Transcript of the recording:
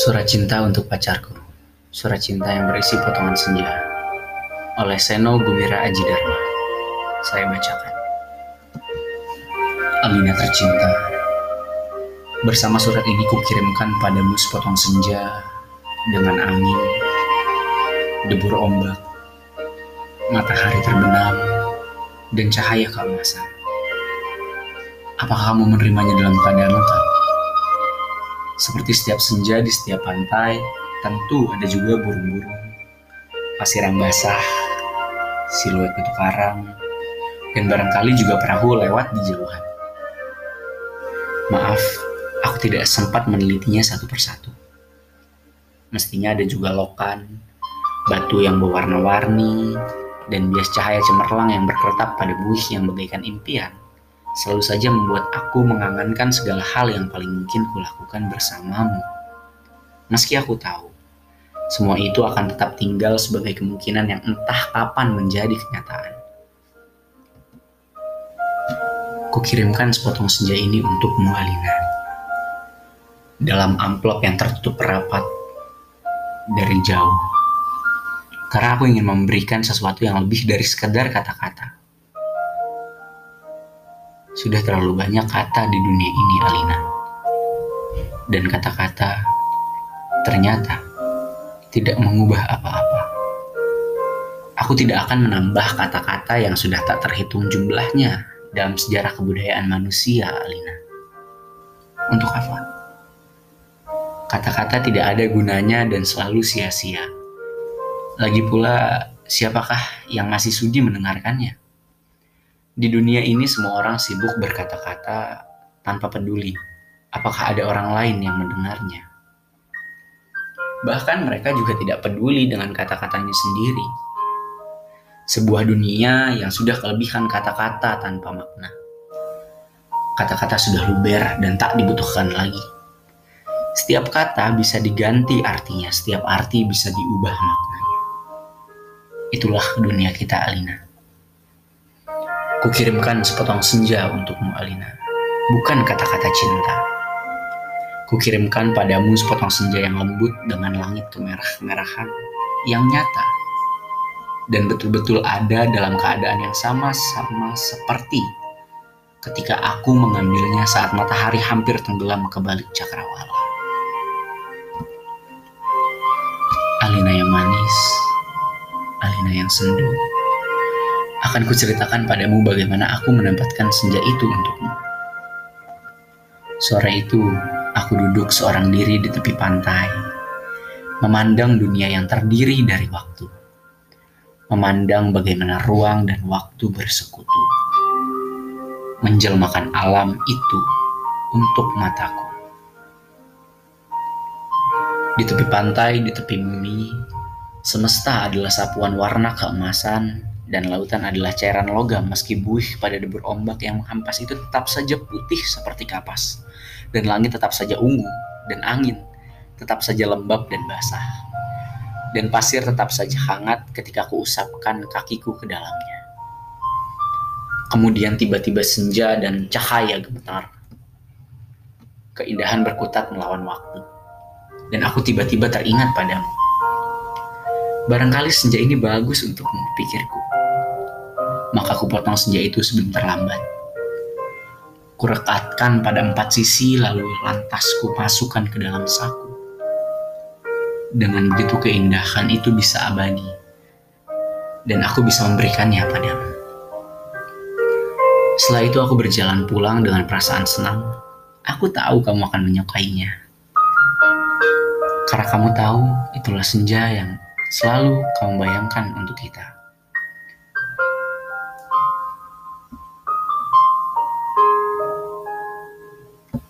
Surat Cinta untuk Pacarku. Surat cinta yang berisi potongan senja. Oleh Seno Gumira Aji Dharma. Saya bacakan. Alina tercinta. Bersama surat ini kukirimkan padamu sepotong senja Dengan angin Debur ombak Matahari terbenam Dan cahaya keemasan. Apakah kamu menerimanya dalam keadaan lengkap? Seperti setiap senja di setiap pantai, tentu ada juga burung-burung, pasir yang basah, siluet batu karang, dan barangkali juga perahu lewat di jauhan. Maaf, aku tidak sempat menelitinya satu persatu. Mestinya ada juga lokan, batu yang berwarna-warni, dan bias cahaya cemerlang yang berkeretap pada buih yang bagaikan impian selalu saja membuat aku mengangankan segala hal yang paling mungkin kulakukan bersamamu. Meski aku tahu, semua itu akan tetap tinggal sebagai kemungkinan yang entah kapan menjadi kenyataan. Kukirimkan sepotong senja ini untukmu, Alina. Dalam amplop yang tertutup rapat dari jauh. Karena aku ingin memberikan sesuatu yang lebih dari sekedar kata-kata sudah terlalu banyak kata di dunia ini, Alina. Dan kata-kata ternyata tidak mengubah apa-apa. Aku tidak akan menambah kata-kata yang sudah tak terhitung jumlahnya dalam sejarah kebudayaan manusia, Alina. Untuk apa? Kata-kata tidak ada gunanya dan selalu sia-sia. Lagi pula, siapakah yang masih sudi mendengarkannya? Di dunia ini semua orang sibuk berkata-kata tanpa peduli apakah ada orang lain yang mendengarnya. Bahkan mereka juga tidak peduli dengan kata-katanya sendiri. Sebuah dunia yang sudah kelebihan kata-kata tanpa makna. Kata-kata sudah luber dan tak dibutuhkan lagi. Setiap kata bisa diganti artinya, setiap arti bisa diubah maknanya. Itulah dunia kita, Alina. Kukirimkan sepotong senja untukmu, Alina. Bukan kata-kata cinta. Kukirimkan padamu sepotong senja yang lembut dengan langit kemerah-merahan yang nyata dan betul-betul ada dalam keadaan yang sama-sama seperti ketika aku mengambilnya saat matahari hampir tenggelam ke balik cakrawala. Alina yang manis, Alina yang sendu akan kuceritakan padamu bagaimana aku mendapatkan senja itu untukmu. Sore itu, aku duduk seorang diri di tepi pantai, memandang dunia yang terdiri dari waktu, memandang bagaimana ruang dan waktu bersekutu, menjelmakan alam itu untuk mataku. Di tepi pantai, di tepi bumi, semesta adalah sapuan warna keemasan dan lautan adalah cairan logam meski buih pada debur ombak yang menghampas itu tetap saja putih seperti kapas. Dan langit tetap saja ungu dan angin tetap saja lembab dan basah. Dan pasir tetap saja hangat ketika aku usapkan kakiku ke dalamnya. Kemudian tiba-tiba senja dan cahaya gemetar. Keindahan berkutat melawan waktu. Dan aku tiba-tiba teringat padamu. Barangkali senja ini bagus untukmu, pikirku maka kupotong senja itu sebelum terlambat. Kurekatkan pada empat sisi lalu lantas kupasukkan ke dalam saku. Dengan begitu keindahan itu bisa abadi. Dan aku bisa memberikannya padamu. Setelah itu aku berjalan pulang dengan perasaan senang. Aku tahu kamu akan menyukainya. Karena kamu tahu itulah senja yang selalu kamu bayangkan untuk kita.